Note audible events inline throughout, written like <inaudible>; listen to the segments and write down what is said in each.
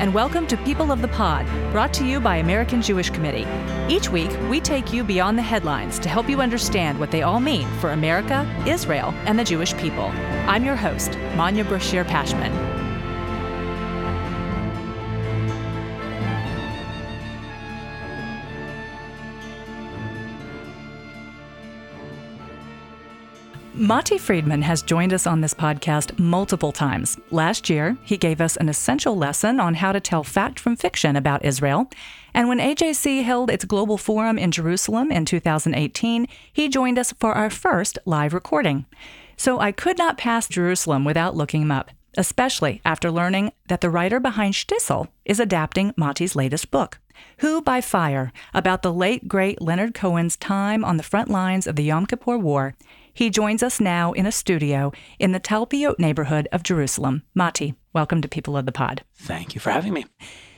And welcome to People of the Pod, brought to you by American Jewish Committee. Each week, we take you beyond the headlines to help you understand what they all mean for America, Israel, and the Jewish people. I'm your host, Manya Brachear Pashman. Matti Friedman has joined us on this podcast multiple times. Last year, he gave us an essential lesson on how to tell fact from fiction about Israel. And when AJC held its global forum in Jerusalem in 2018, he joined us for our first live recording. So I could not pass Jerusalem without looking him up, especially after learning that the writer behind Shtisel is adapting Matti's latest book. Who by Fire, about the late great Leonard Cohen's time on the front lines of the Yom Kippur War he joins us now in a studio in the Talpiot neighborhood of Jerusalem. Matti, welcome to People of the Pod. Thank you for having me.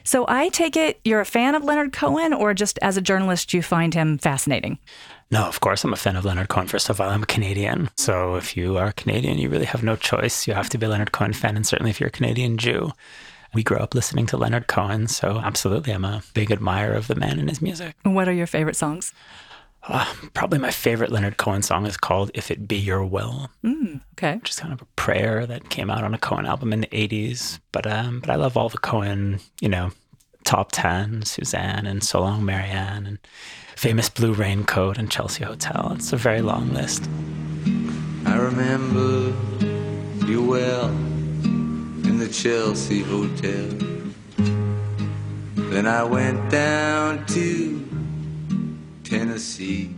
So I take it you're a fan of Leonard Cohen, or just as a journalist, you find him fascinating? No, of course, I'm a fan of Leonard Cohen. First of all, I'm a Canadian. So if you are Canadian, you really have no choice. You have to be a Leonard Cohen fan. And certainly if you're a Canadian Jew, we grew up listening to Leonard Cohen. So absolutely, I'm a big admirer of the man and his music. What are your favorite songs? Uh, probably my favorite Leonard Cohen song is called If It Be Your Will. Mm, okay. Which is kind of a prayer that came out on a Cohen album in the 80s. But um, but I love all the Cohen, you know, top 10, Suzanne and So Long Marianne and Famous Blue Raincoat and Chelsea Hotel. It's a very long list. I remember you well in the Chelsea Hotel. Then I went down to Tennessee.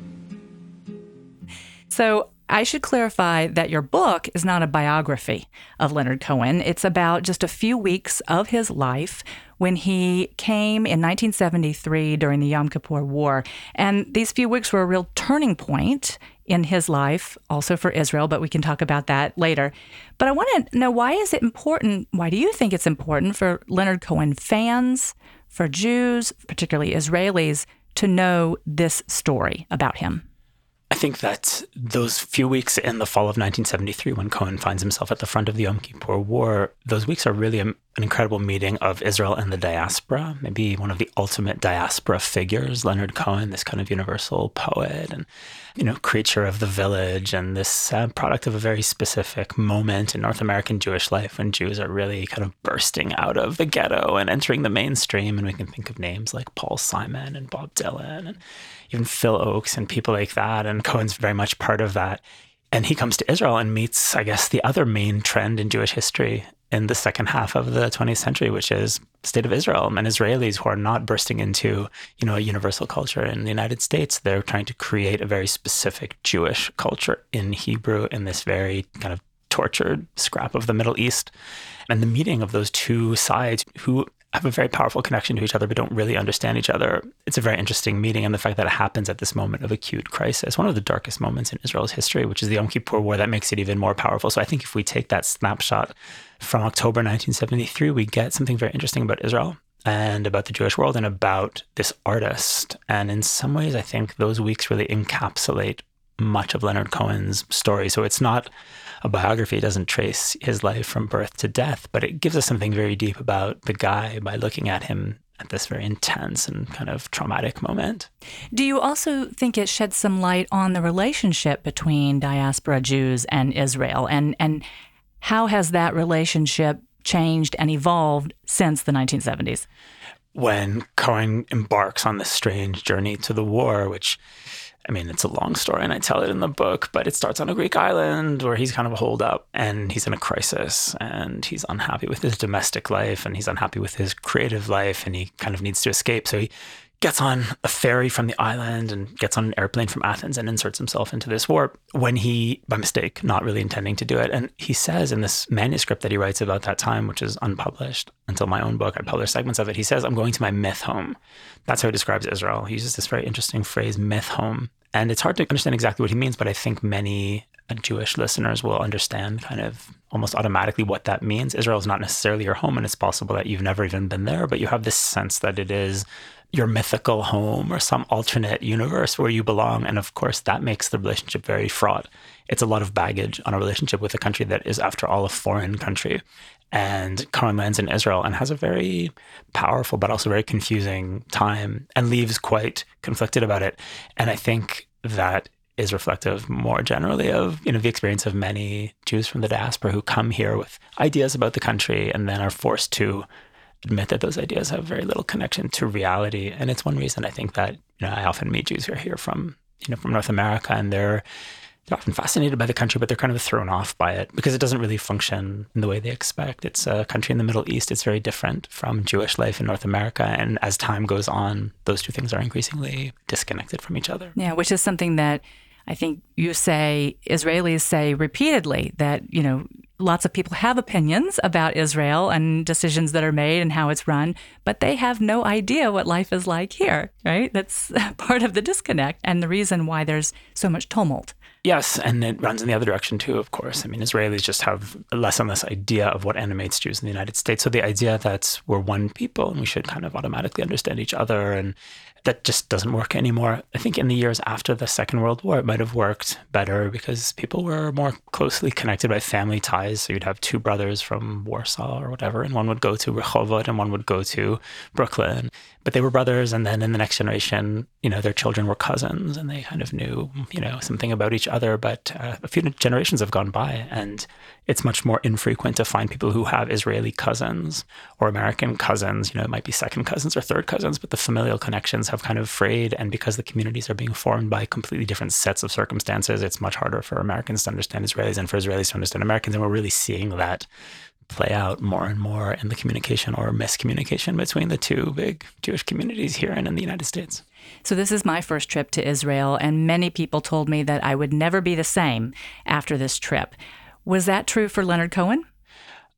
So I should clarify that your book is not a biography of Leonard Cohen. It's about just a few weeks of his life when he came in 1973 during the Yom Kippur War. And these few weeks were a real turning point in his life, also for Israel, but we can talk about that later. But I want to know why is it important? Why do you think it's important for Leonard Cohen fans, for Jews, particularly Israelis, to know this story about him? I think that those few weeks in the fall of 1973, when Cohen finds himself at the front of the Yom Kippur War, those weeks are really an incredible meeting of Israel and the diaspora. Maybe one of the ultimate diaspora figures, Leonard Cohen, this kind of universal poet and you know creature of the village, and this uh, product of a very specific moment in North American Jewish life when Jews are really kind of bursting out of the ghetto and entering the mainstream. And we can think of names like Paul Simon and Bob Dylan and even Phil Ochs and people like that. And Cohen's very much part of that. And he comes to Israel and meets, I guess, the other main trend in Jewish history in the second half of the 20th century, which is state of Israel and Israelis who are not bursting into, you know, a universal culture in the United States. They're trying to create a very specific Jewish culture in Hebrew in this very kind of tortured scrap of the Middle East. And the meeting of those two sides who have a very powerful connection to each other but don't really understand each other. It's a very interesting meeting, and the fact that it happens at this moment of acute crisis, one of the darkest moments in Israel's history, which is the Yom Kippur War, that makes it even more powerful. So I think if we take that snapshot from October 1973, we get something very interesting about Israel and about the Jewish world and about this artist. And in some ways, I think those weeks really encapsulate much of Leonard Cohen's story. So it's not a biography. It doesn't trace his life from birth to death, but it gives us something very deep about the guy by looking at him at this very intense and kind of traumatic moment. Do you also think it sheds some light on the relationship between diaspora Jews and Israel and and how has that relationship changed and evolved since the 1970s? When Cohen embarks on this strange journey to the war, which I mean, it's a long story and I tell it in the book, but it starts on a Greek island where he's kind of holed up and he's in a crisis and he's unhappy with his domestic life and he's unhappy with his creative life and he kind of needs to escape. So he gets on a ferry from the island and gets on an airplane from Athens and inserts himself into this war when he, by mistake, not really intending to do it. And he says in this manuscript that he writes about that time, which is unpublished until my own book, I published segments of it. He says, I'm going to my myth home. That's how he describes Israel. He uses this very interesting phrase, myth home. And it's hard to understand exactly what he means, but I think many uh, Jewish listeners will understand kind of almost automatically what that means. Israel is not necessarily your home, and it's possible that you've never even been there, but you have this sense that it is your mythical home or some alternate universe where you belong. And of course, that makes the relationship very fraught. It's a lot of baggage on a relationship with a country that is, after all, a foreign country. And Cohen lands in Israel and has a very powerful but also very confusing time and leaves quite conflicted about it. And I think that is reflective more generally of you know the experience of many Jews from the diaspora who come here with ideas about the country and then are forced to admit that those ideas have very little connection to reality. And it's one reason I think that you know I often meet Jews who are here from you know from North America and they're they're often fascinated by the country, but they're kind of thrown off by it because it doesn't really function in the way they expect. It's a country in the Middle East. It's very different from Jewish life in North America. And as time goes on, those two things are increasingly disconnected from each other. Yeah, which is something that I think you say, Israelis say repeatedly that, you know, lots of people have opinions about Israel and decisions that are made and how it's run, but they have no idea what life is like here, right? That's <laughs> part of the disconnect and the reason why there's so much tumult. Yes, and it runs in the other direction too, of course. I mean, Israelis just have less and less idea of what animates Jews in the United States. So the idea that we're one people and we should kind of automatically understand each other and that just doesn't work anymore. I think in the years after the Second World War, it might have worked better because people were more closely connected by family ties. So you'd have two brothers from Warsaw or whatever, and one would go to Rehovot and one would go to Brooklyn. But they were brothers, and then in the next generation, you know, their children were cousins, and they kind of knew, you know, something about each other. But uh, a few generations have gone by, and it's much more infrequent to find people who have Israeli cousins or American cousins. You know, it might be second cousins or third cousins, but the familial connections have kind of frayed. And because the communities are being formed by completely different sets of circumstances, it's much harder for Americans to understand Israelis and for Israelis to understand Americans. And we're really seeing that play out more and more in the communication or miscommunication between the two big Jewish communities here and in the United States. So, this is my first trip to Israel, and many people told me that I would never be the same after this trip. Was that true for Leonard Cohen?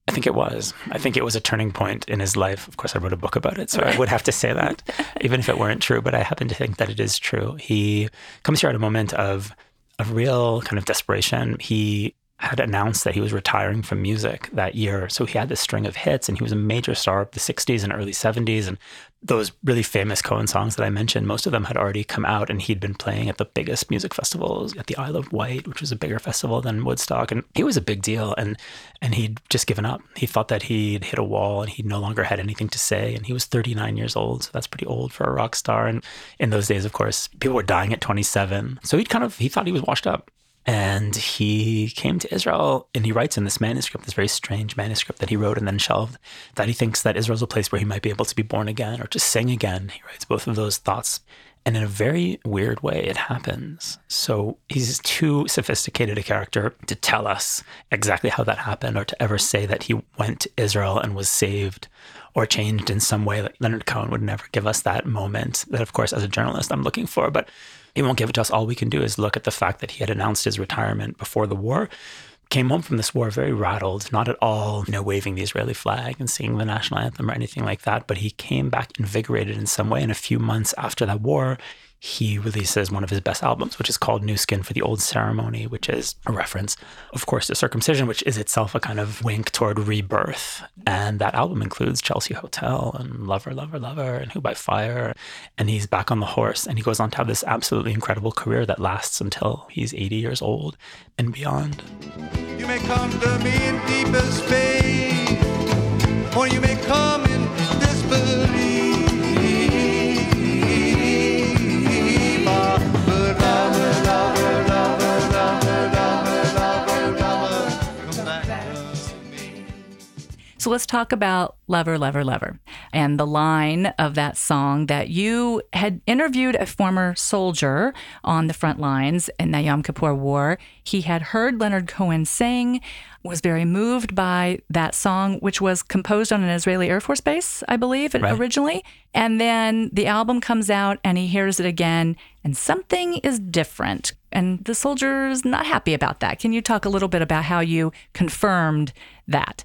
I think it was. I think it was a turning point in his life. Of course, I wrote a book about it, so I would have to say that, <laughs> even if it weren't true. But I happen to think that it is true. He comes here at a moment of of real kind of desperation. He had announced that he was retiring from music that year. So he had this string of hits and he was a major star of the 60s and early 70s. And those really famous Cohen songs that I mentioned, most of them had already come out and he'd been playing at the biggest music festivals at the Isle of Wight, which was a bigger festival than Woodstock. And he was a big deal. And, and he'd just given up. He thought that he'd hit a wall and he no longer had anything to say. And he was 39 years old. So that's pretty old for a rock star. And in those days, of course, people were dying at 27. So he'd kind of, he thought he was washed up. And he came to Israel and he writes in this manuscript, this very strange manuscript that he wrote and then shelved, that he thinks that Israel's a place where he might be able to be born again or to sing again. He writes both of those thoughts. And in a very weird way, it happens. So he's too sophisticated a character to tell us exactly how that happened or to ever say that he went to Israel and was saved or changed in some way. Like Leonard Cohen would never give us that moment that, of course, as a journalist, I'm looking for. But he won't give it to us. All we can do is look at the fact that he had announced his retirement before the war, came home from this war very rattled, not at all, you know, waving the Israeli flag and singing the national anthem or anything like that. But he came back invigorated in some way. And a few months after that war, he releases one of his best albums, which is called New Skin for the Old Ceremony, which is a reference, of course, to circumcision, which is itself a kind of wink toward rebirth. And that album includes Chelsea Hotel and Lover, Lover, Lover and Who by Fire. And he's back on the horse and he goes on to have this absolutely incredible career that lasts until he's 80 years old and beyond. You may come to me in deepest pain, or you may come So let's talk about Lover, Lover, Lover and the line of that song that you had interviewed a former soldier on the front lines in the Yom Kippur War. He had heard Leonard Cohen sing, was very moved by that song, which was composed on an Israeli Air Force base, I believe, right. originally. And then the album comes out and he hears it again, and something is different. And the soldier is not happy about that. Can you talk a little bit about how you confirmed that?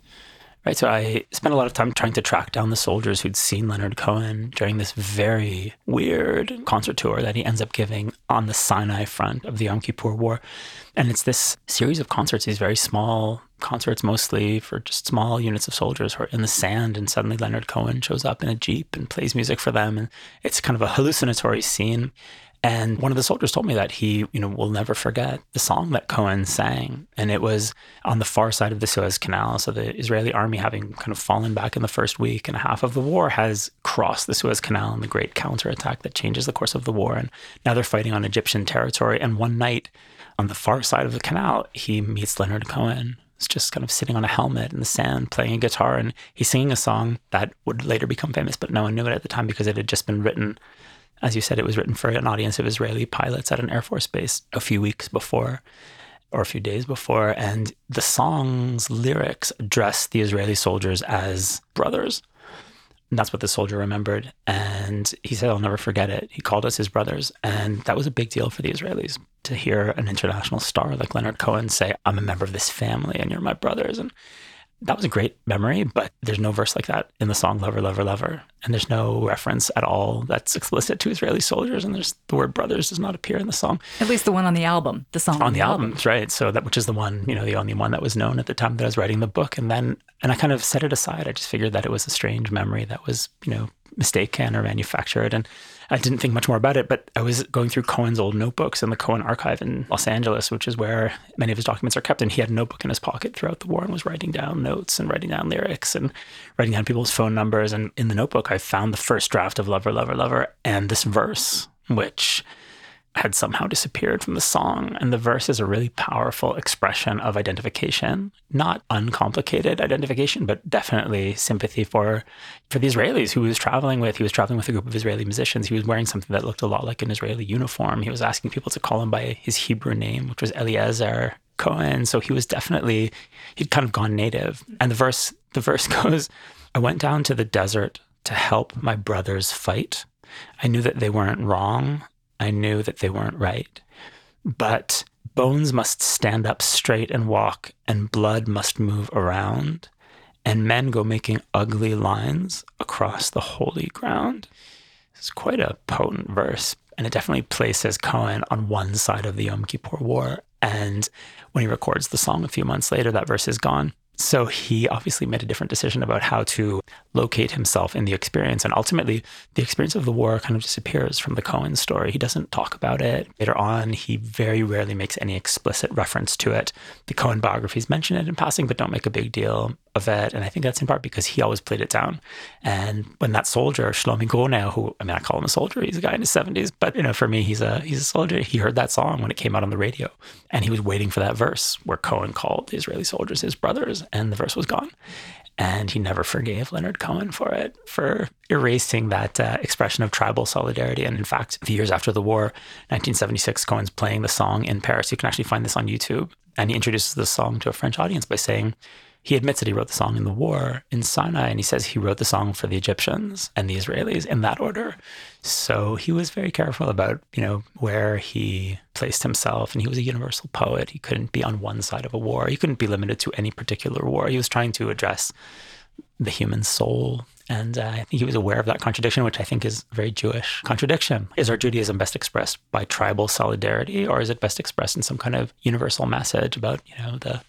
Right. So I spent a lot of time trying to track down the soldiers who'd seen Leonard Cohen during this very weird concert tour that he ends up giving on the Sinai front of the Yom Kippur War. And it's this series of concerts, these very small concerts, mostly for just small units of soldiers who are in the sand. And suddenly Leonard Cohen shows up in a Jeep and plays music for them. And it's kind of a hallucinatory scene. And one of the soldiers told me that he, you know, will never forget the song that Cohen sang. And it was on the far side of the Suez Canal. So the Israeli army, having kind of fallen back in the first week and a half of the war, has crossed the Suez Canal in the great counterattack that changes the course of the war. And now they're fighting on Egyptian territory. And one night on the far side of the canal, he meets Leonard Cohen. He's just kind of sitting on a helmet in the sand playing a guitar. And he's singing a song that would later become famous, but no one knew it at the time because it had just been written as you said, it was written for an audience of Israeli pilots at an Air Force base a few weeks before or a few days before. And the song's lyrics address the Israeli soldiers as brothers. And that's what the soldier remembered. And he said, I'll never forget it. He called us his brothers. And that was a big deal for the Israelis to hear an international star like Leonard Cohen say, I'm a member of this family and you're my brothers. And that was a great memory, but there's no verse like that in the song Lover, Lover, Lover. And there's no reference at all that's explicit to Israeli soldiers. And there's the word brothers does not appear in the song. At least the one on the album, the song on, the, the album. album. right. So that, which is the one, you know, the only one that was known at the time that I was writing the book. And then, and I kind of set it aside. I just figured that it was a strange memory that was, you know, mistaken or manufactured. And I didn't think much more about it, but I was going through Cohen's old notebooks in the Cohen archive in Los Angeles, which is where many of his documents are kept. And he had a notebook in his pocket throughout the war and was writing down notes and writing down lyrics and writing down people's phone numbers. And in the notebook, I found the first draft of Lover, Lover, Lover and this verse, which had somehow disappeared from the song. And the verse is a really powerful expression of identification, not uncomplicated identification, but definitely sympathy for for the Israelis who he was traveling with. He was traveling with a group of Israeli musicians. He was wearing something that looked a lot like an Israeli uniform. He was asking people to call him by his Hebrew name, which was Eliezer Cohen. So he was definitely he'd kind of gone native. And the verse the verse <laughs> goes, I went down to the desert to help my brothers fight. I knew that they weren't wrong. I knew that they weren't right. But bones must stand up straight and walk, and blood must move around, and men go making ugly lines across the holy ground. It's quite a potent verse, and it definitely places Cohen on one side of the Yom Kippur War. And when he records the song a few months later, that verse is gone. So he obviously made a different decision about how to locate himself in the experience. And ultimately, the experience of the war kind of disappears from the Cohen story. He doesn't talk about it. Later on, he very rarely makes any explicit reference to it. The Cohen biographies mention it in passing, but don't make a big deal of it. And I think that's in part because he always played it down. And when that soldier, Shlomi Gruner, who I mean, I call him a soldier, he's a guy in his 70s, but you know, for me, he's a he's a soldier. He heard that song when it came out on the radio, and he was waiting for that verse where Cohen called the Israeli soldiers his brothers, and the verse was gone. And he never forgave Leonard Cohen for it, for erasing that uh, expression of tribal solidarity. And in fact, a few years after the war, 1976, Cohen's playing the song in Paris. You can actually find this on YouTube. And he introduces the song to a French audience by saying, he admits that he wrote the song in the war in Sinai, and he says he wrote the song for the Egyptians and the Israelis in that order. So he was very careful about, you know, where he placed himself, and he was a universal poet. He couldn't be on one side of a war. He couldn't be limited to any particular war. He was trying to address the human soul. And uh, I think he was aware of that contradiction, which I think is a very Jewish contradiction. Is our Judaism best expressed by tribal solidarity, or is it best expressed in some kind of universal message about, you know, the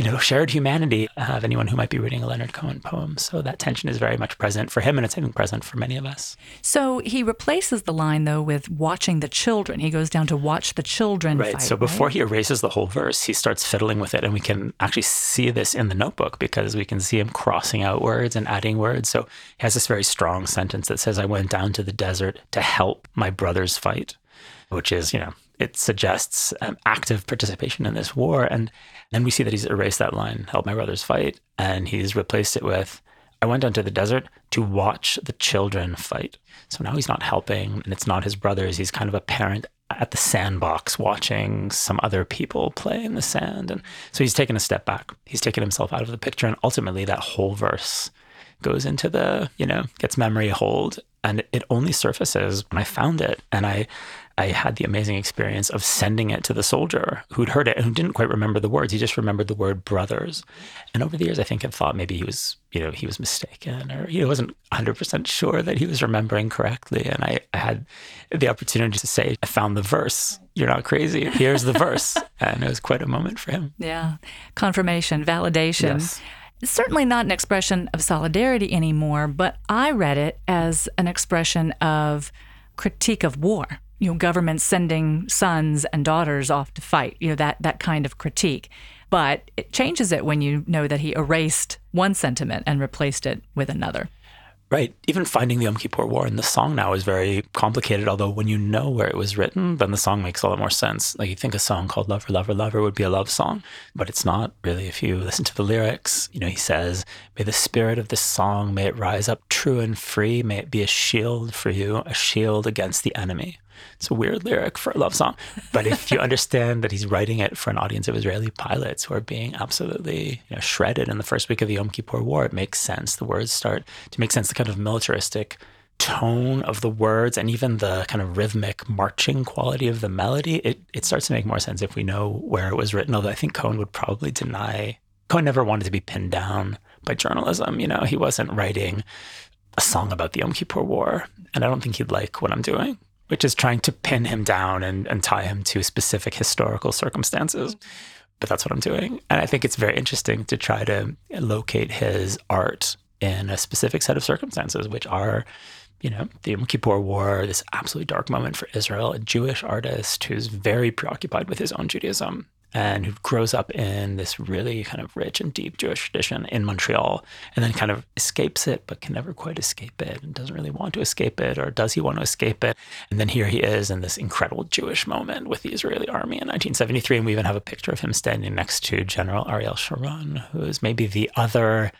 you know, shared humanity uh, of anyone who might be reading a Leonard Cohen poem. So that tension is very much present for him, and it's even present for many of us. So he replaces the line though with watching the children. He goes down to watch the children. Right. Fight, so before right? he erases the whole verse, he starts fiddling with it, and we can actually see this in the notebook because we can see him crossing out words and adding words. So he has this very strong sentence that says, "I went down to the desert to help my brothers fight," which is you know it suggests um, active participation in this war. And then we see that he's erased that line, help my brothers fight, and he's replaced it with, I went down to the desert to watch the children fight. So now he's not helping, and it's not his brothers. He's kind of a parent at the sandbox watching some other people play in the sand. And so he's taken a step back. He's taken himself out of the picture. And ultimately, that whole verse goes into the, you know, gets memory hold. And it only surfaces when I found it. And I I had the amazing experience of sending it to the soldier who'd heard it and who didn't quite remember the words. He just remembered the word brothers. And over the years, I think I've thought maybe he was, you know, he was mistaken or he wasn't 100% sure that he was remembering correctly. And I, I had the opportunity to say, I found the verse. You're not crazy. Here's the verse. <laughs> And it was quite a moment for him. Yeah. Confirmation, validation. Yes. Certainly not an expression of solidarity anymore, but I read it as an expression of critique of war you know governments sending sons and daughters off to fight. You know that that kind of critique. But it changes it when you know that he erased one sentiment and replaced it with another. Right. Even finding the Yom Kippur War in the song now is very complicated. Although when you know where it was written, then the song makes a lot more sense. Like you think a song called Lover, Lover, Lover would be a love song, but it's not really. If you listen to the lyrics, you know, he says, May the spirit of this song, may it rise up true and free. May it be a shield for you, a shield against the enemy. It's a weird lyric for a love song. But if you understand that he's writing it for an audience of Israeli pilots who are being absolutely you know, shredded in the first week of the Yom Kippur War, it makes sense. The words start to make sense. The kind of militaristic tone of the words and even the kind of rhythmic marching quality of the melody, it, it starts to make more sense if we know where it was written. Although I think Cohen would probably deny, Cohen never wanted to be pinned down by journalism. You know, he wasn't writing a song about the Yom Kippur War. And I don't think he'd like what I'm doing which is trying to pin him down and, and tie him to specific historical circumstances. But that's what I'm doing. And I think it's very interesting to try to locate his art in a specific set of circumstances, which are, you know, the Yom Kippur War, this absolutely dark moment for Israel, a Jewish artist who's very preoccupied with his own Judaism and who grows up in this really kind of rich and deep Jewish tradition in Montreal and then kind of escapes it, but can never quite escape it and doesn't really want to escape it, or does he want to escape it? And then here he is in this incredible Jewish moment with the Israeli army in 1973. And we even have a picture of him standing next to General Ariel Sharon, who is maybe the other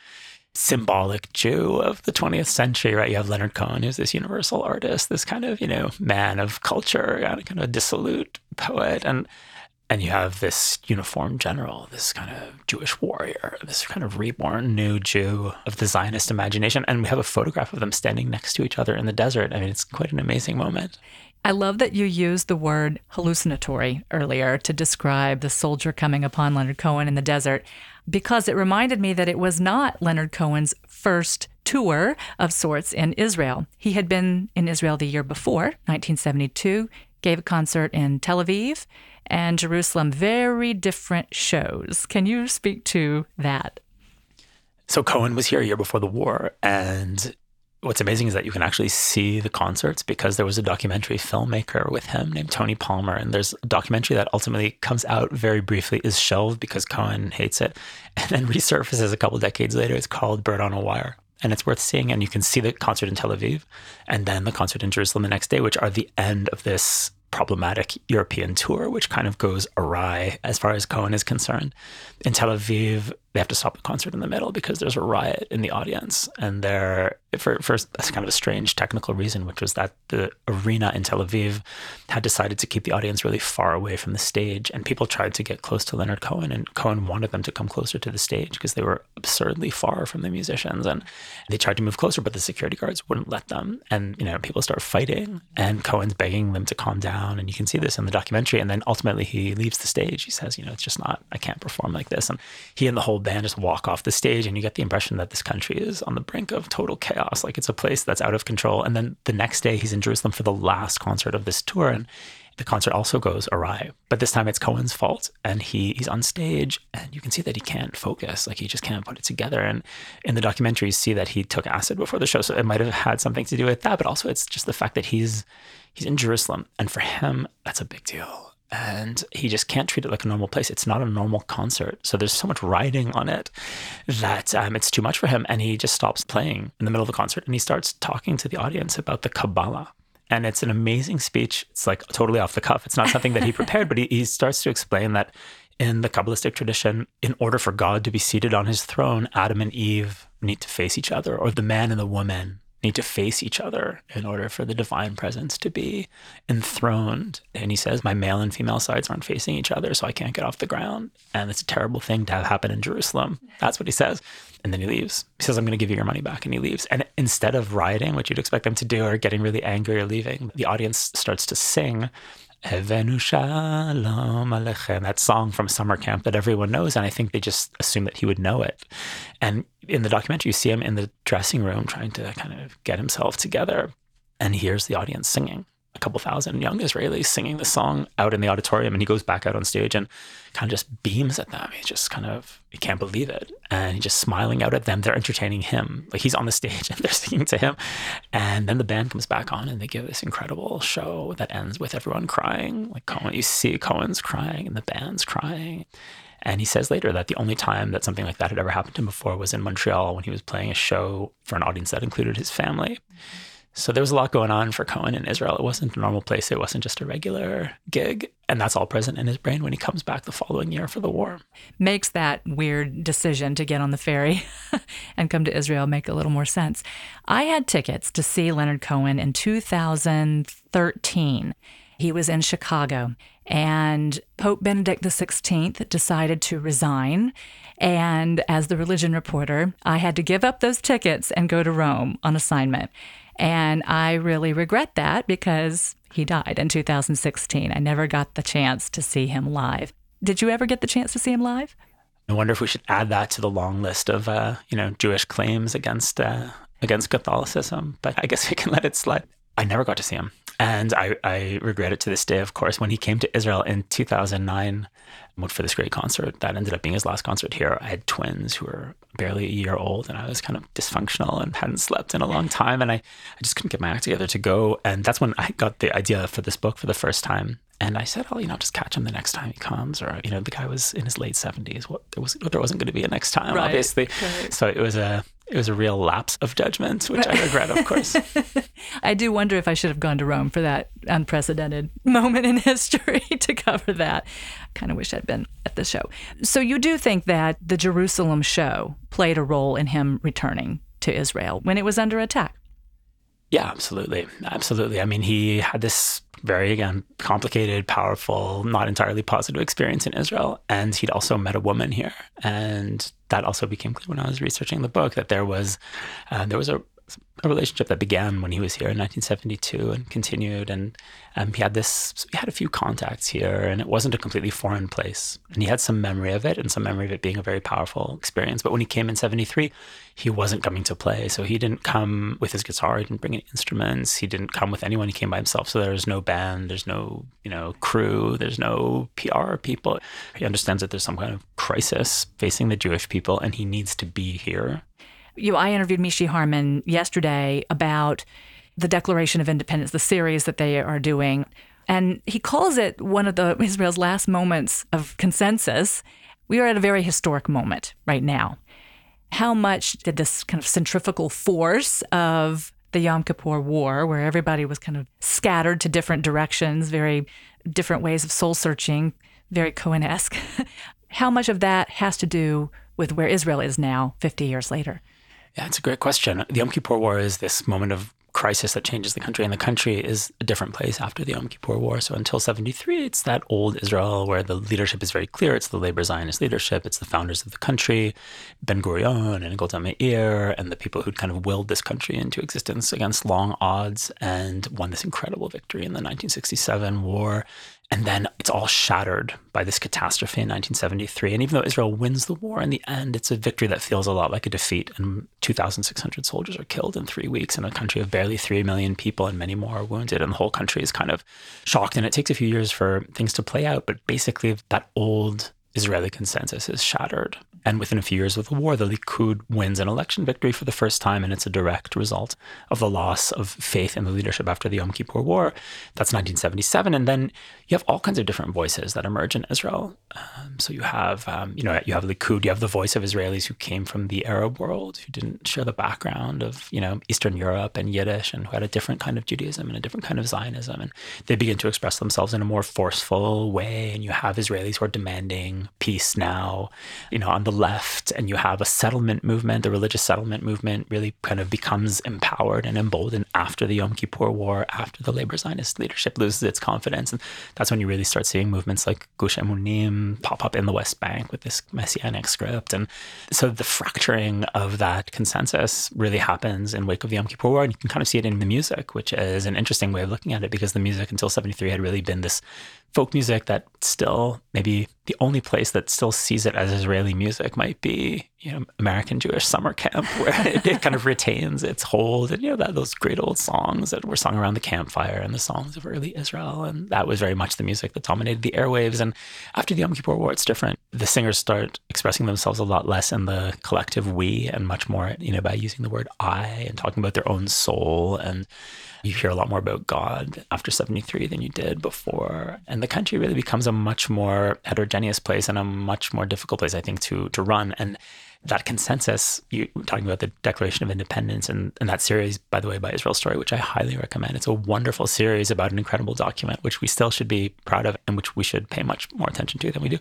symbolic Jew of the 20th century, right? You have Leonard Cohen, who's this universal artist, this kind of, you know, man of culture, kind of dissolute poet. And and you have this uniformed general, this kind of Jewish warrior, this kind of reborn new Jew of the Zionist imagination. And we have a photograph of them standing next to each other in the desert. I mean, it's quite an amazing moment. I love that you used the word hallucinatory earlier to describe the soldier coming upon Leonard Cohen in the desert, because it reminded me that it was not Leonard Cohen's first tour of sorts in Israel. He had been in Israel the year before, 1972, gave a concert in Tel Aviv and Jerusalem, very different shows. Can you speak to that? So Cohen was here a year before the war, and what's amazing is that you can actually see the concerts because there was a documentary filmmaker with him named Tony Palmer, and there's a documentary that ultimately comes out very briefly, is shelved because Cohen hates it, <laughs> and then resurfaces a couple decades later. It's called Bird on a Wire. And it's worth seeing. And you can see the concert in Tel Aviv and then the concert in Jerusalem the next day, which are the end of this problematic European tour, which kind of goes awry as far as Cohen is concerned. In Tel Aviv, they have to stop the concert in the middle because there's a riot in the audience. And they're, for, for that's kind of a strange technical reason, which was that the arena in Tel Aviv had decided to keep the audience really far away from the stage. And people tried to get close to Leonard Cohen, and Cohen wanted them to come closer to the stage because they were absurdly far from the musicians. And they tried to move closer, but the security guards wouldn't let them. And, you know, people start fighting, and Cohen's begging them to calm down. And you can see this in the documentary. And then ultimately he leaves the stage. He says, you know, it's just not, I can't perform like this. And he and the whole band just walk off the stage and you get the impression that this country is on the brink of total chaos. Like it's a place that's out of control. And then the next day he's in Jerusalem for the last concert of this tour. And the concert also goes awry. But this time it's Cohen's fault. And he he's on stage and you can see that he can't focus. Like he just can't put it together. And in the documentary you see that he took acid before the show. So it might have had something to do with that. But also it's just the fact that he's he's in Jerusalem. And for him, that's a big deal and he just can't treat it like a normal place. It's not a normal concert. So there's so much writing on it that um, it's too much for him. And he just stops playing in the middle of the concert and he starts talking to the audience about the Kabbalah. And it's an amazing speech. It's like totally off the cuff. It's not something that he prepared, but he, he starts to explain that in the Kabbalistic tradition, in order for God to be seated on his throne, Adam and Eve need to face each other, or the man and the woman need to face each other in order for the divine presence to be enthroned. And he says, My male and female sides aren't facing each other, so I can't get off the ground. And it's a terrible thing to have happen in Jerusalem. That's what he says. And then he leaves. He says, I'm going to give you your money back. And he leaves. And instead of rioting, which you'd expect them to do, or getting really angry or leaving, the audience starts to sing Shalom Aleichem, that song from summer camp that everyone knows. And I think they just assume that he would know it. And in the documentary, you see him in the dressing room trying to kind of get himself together and hears the audience singing. A couple thousand young Israelis singing the song out in the auditorium. And he goes back out on stage and kind of just beams at them. He just kind of, he can't believe it. And he's just smiling out at them. They're entertaining him. Like he's on the <laughs> stage and they're singing to him. And then the band comes back on and they give this incredible show that ends with everyone crying. Like Cohen, you see Cohen's crying and the band's crying. And he says later that the only time that something like that had ever happened to him before was in Montreal when he was playing a show for an audience that included his family. So there was a lot going on for Cohen in Israel. It wasn't a normal place. It wasn't just a regular gig. And that's all present in his brain when he comes back the following year for the war. Makes that weird decision to get on the ferry <laughs> and come to Israel make a little more sense. I had tickets to see Leonard Cohen in 2013. He was in Chicago, and Pope Benedict XVI decided to resign. And as the religion reporter, I had to give up those tickets and go to Rome on assignment. And I really regret that because he died in 2016. I never got the chance to see him live. Did you ever get the chance to see him live? I wonder if we should add that to the long list of, uh, you know, Jewish claims against uh, against Catholicism. But I guess we can let it slide. I never got to see him. And I, I regret it to this day, of course. When he came to Israel in 2009 for this great concert, that ended up being his last concert here. I had twins who were barely a year old, and I was kind of dysfunctional and hadn't slept in a long time. And I, I just couldn't get my act together to go. And that's when I got the idea for this book for the first time. And I said, "Oh, you know, just catch him the next time he comes." Or, you know, the guy was in his late seventies. What there was, there wasn't going to be a next time, right, obviously. Right. So it was a, it was a real lapse of judgment, which I regret, of course. <laughs> I do wonder if I should have gone to Rome for that unprecedented <laughs> moment in history <laughs> to cover that. I kind of wish I'd been at the show. So you do think that the Jerusalem show played a role in him returning to Israel when it was under attack? Yeah, absolutely. Absolutely. I mean, he had this very, again, complicated, powerful, not entirely positive experience in Israel. And he'd also met a woman here. And that also became clear when I was researching the book that there was, uh, there was a, a relationship that began when he was here in 1972 and continued. And um, he had this, he had a few contacts here, and it wasn't a completely foreign place. And he had some memory of it and some memory of it being a very powerful experience. But when he came in 73, he wasn't coming to play. So he didn't come with his guitar, he didn't bring any instruments, he didn't come with anyone, he came by himself. So there's no band, there's no, you know, crew, there's no PR people. He understands that there's some kind of crisis facing the Jewish people, and he needs to be here you, I interviewed Mishy Harman yesterday about the Declaration of Independence, the series that they are doing. And he calls it one of the <laughs> Israel's last moments of consensus. We are at a very historic moment right now. How much did this kind of centrifugal force of the Yom Kippur War, where everybody was kind of scattered to different directions, very different ways of soul searching, very Cohen esque, <laughs> how much of that has to do with where Israel is now, 50 years later? Yeah, it's a great question. The Yom Kippur War is this moment of crisis that changes the country, and the country is a different place after the Yom Kippur War. So until 73, it's that old Israel where the leadership is very clear. It's the labor Zionist leadership. It's the founders of the country, Ben Gurion and Golda Meir, and the people who'd kind of willed this country into existence against long odds and won this incredible victory in the 1967 war. And then it's all shattered by this catastrophe in 1973. And even though Israel wins the war in the end, it's a victory that feels a lot like a defeat. And 2,600 soldiers are killed in three weeks in a country of barely 3 million people, and many more are wounded. And the whole country is kind of shocked. And it takes a few years for things to play out. But basically, that old Israeli consensus is shattered. And within a few years of the war, the Likud wins an election victory for the first time, and it's a direct result of the loss of faith in the leadership after the Yom Kippur War. That's 1977, and then you have all kinds of different voices that emerge in Israel. Um, so you have, um, you know, you have Likud, you have the voice of Israelis who came from the Arab world, who didn't share the background of, you know, Eastern Europe and Yiddish, and who had a different kind of Judaism and a different kind of Zionism, and they begin to express themselves in a more forceful way. And you have Israelis who are demanding peace now, you know, on the left, and you have a settlement movement, the religious settlement movement really kind of becomes empowered and emboldened after the Yom Kippur War, after the labor Zionist leadership loses its confidence. And that's when you really start seeing movements like Gush Emunim pop up in the West Bank with this messianic script. And so the fracturing of that consensus really happens in wake of the Yom Kippur War. And you can kind of see it in the music, which is an interesting way of looking at it because the music until 73 had really been this folk music that still maybe the only place that still sees it as Israeli music might be you know American Jewish summer camp <laughs> where it, it, kind of retains its hold and you know that those great old songs that were sung around the campfire and the songs of early Israel and that was very much the music that dominated the airwaves and after the Yom Kippur War it's different the singers start expressing themselves a lot less in the collective we and much more you know by using the word I and talking about their own soul and you hear a lot more about God after 73 than you did before. And the country really becomes a much more heterogeneous place and a much more difficult place, I think, to, to run. And that consensus, you talking about the Declaration of Independence and, and that series, by the way, by Israel Story, which I highly recommend. It's a wonderful series about an incredible document, which we still should be proud of and which we should pay much more attention to than we do.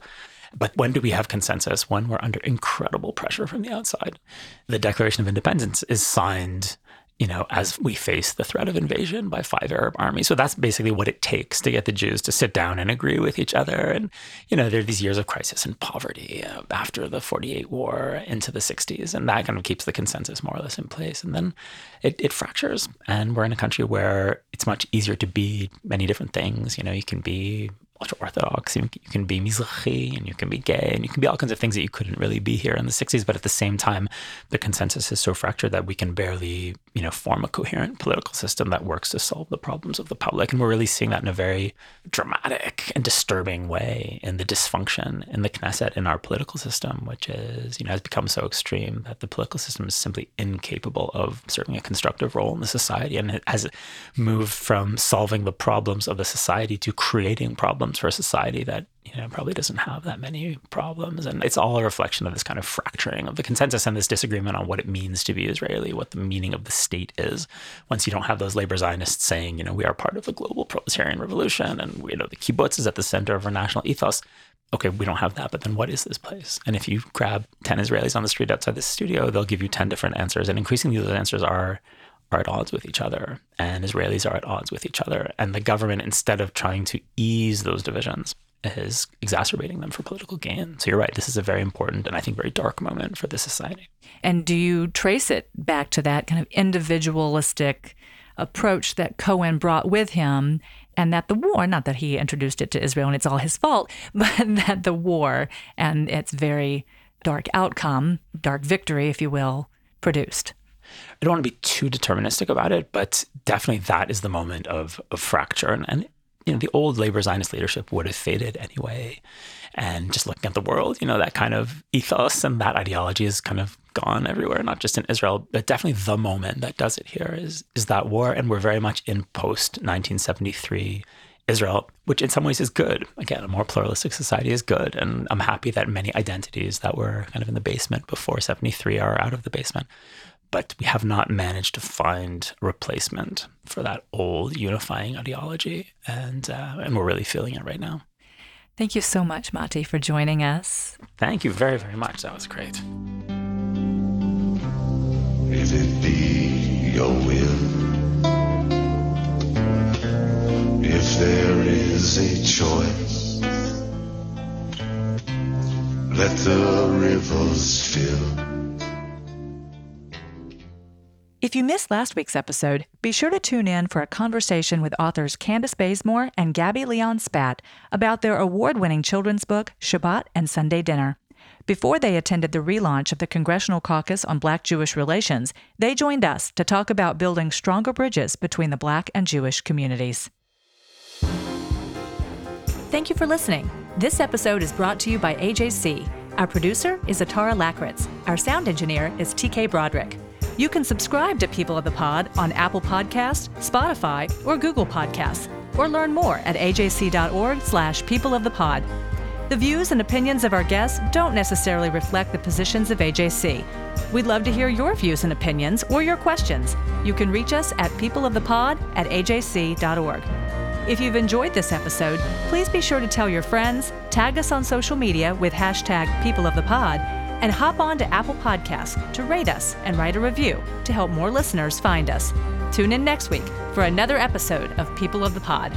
But when do we have consensus? When we're under incredible pressure from the outside. The Declaration of Independence is signed you know, as we face the threat of invasion by five Arab armies. So that's basically what it takes to get the Jews to sit down and agree with each other. And, you know, there are these years of crisis and poverty uh, after the 48 war into the 60s. And that kind of keeps the consensus more or less in place. And then it, it fractures. And we're in a country where it's much easier to be many different things. You know, you can be ultra orthodox. You, you can be Mizrahi and you can be gay and you can be all kinds of things that you couldn't really be here in the 60s. But at the same time, the consensus is so fractured that we can barely, you know, form a coherent political system that works to solve the problems of the public. And we're really seeing that in a very dramatic and disturbing way in the dysfunction in the Knesset in our political system, which is, you know, has become so extreme that the political system is simply incapable of serving a constructive role in the society and it has moved from solving the problems of the society to creating problems problems for a society that you know probably doesn't have that many problems. And it's all a reflection of this kind of fracturing of the consensus and this disagreement on what it means to be israeli what the meaning of the state is. Once you don't have those labor zionists saying you know we are part of the global proletarian revolution and you know the kibbutz is at the center of our national ethos okay we don't have that but then what is this place? And if you grab 10 israelis on the street outside the studio they'll give you 10 different answers. And increasingly those answers are are at odds with each other and Israelis are at odds with each other. And the government, instead of trying to ease those divisions, is exacerbating them for political gain. So you're right. This is a very important and I think very dark moment for this society. And do you trace it back to that kind of individualistic approach that Cohen brought with him? And that the war, not that he introduced it to Israel and it's all his fault, <laughs> but that the war and its very dark outcome, dark victory, if you will, produced. I don't want to be too deterministic about it, but definitely that is the moment of, of fracture. And, and you know, the old labor Zionist leadership would have faded anyway. And just looking at the world, you know, that kind of ethos and that ideology is kind of gone everywhere, not just in Israel, but definitely the moment that does it here is is that war. And we're very much in post 1973 Israel, which in some ways is good. Again, a more pluralistic society is good. And I'm happy that many identities that were kind of in the basement before 73 are out of the basement but we have not managed to find a replacement for that old unifying ideology, and uh, and we're really feeling it right now. Thank you so much, Matti, for joining us. Thank you very, very much. That was great. If it be your will, if there is a choice, let the rivers fill. If you missed last week's episode, be sure to tune in for a conversation with authors Candace Bazemore and Gabby Leon Spat about their award winning children's book, Shabbat and Sunday Dinner. Before they attended the relaunch of the Congressional Caucus on Black Jewish Relations, they joined us to talk about building stronger bridges between the Black and Jewish communities. Thank you for listening. This episode is brought to you by AJC. Our producer is Atara Lakritz. Our sound engineer is TK Broderick. You can subscribe to People of the Pod on Apple Podcasts, Spotify, or Google Podcasts, or learn more at ajc.org slash people of the pod. The views and opinions of our guests don't necessarily reflect the positions of AJC. We'd love to hear your views and opinions or your questions. You can reach us at peopleofthepod at ajc.org. If you've enjoyed this episode, please be sure to tell your friends, tag us on social media with hashtag peopleofthepod, and hop on to Apple Podcasts to rate us and write a review to help more listeners find us. Tune in next week for another episode of People of the Pod.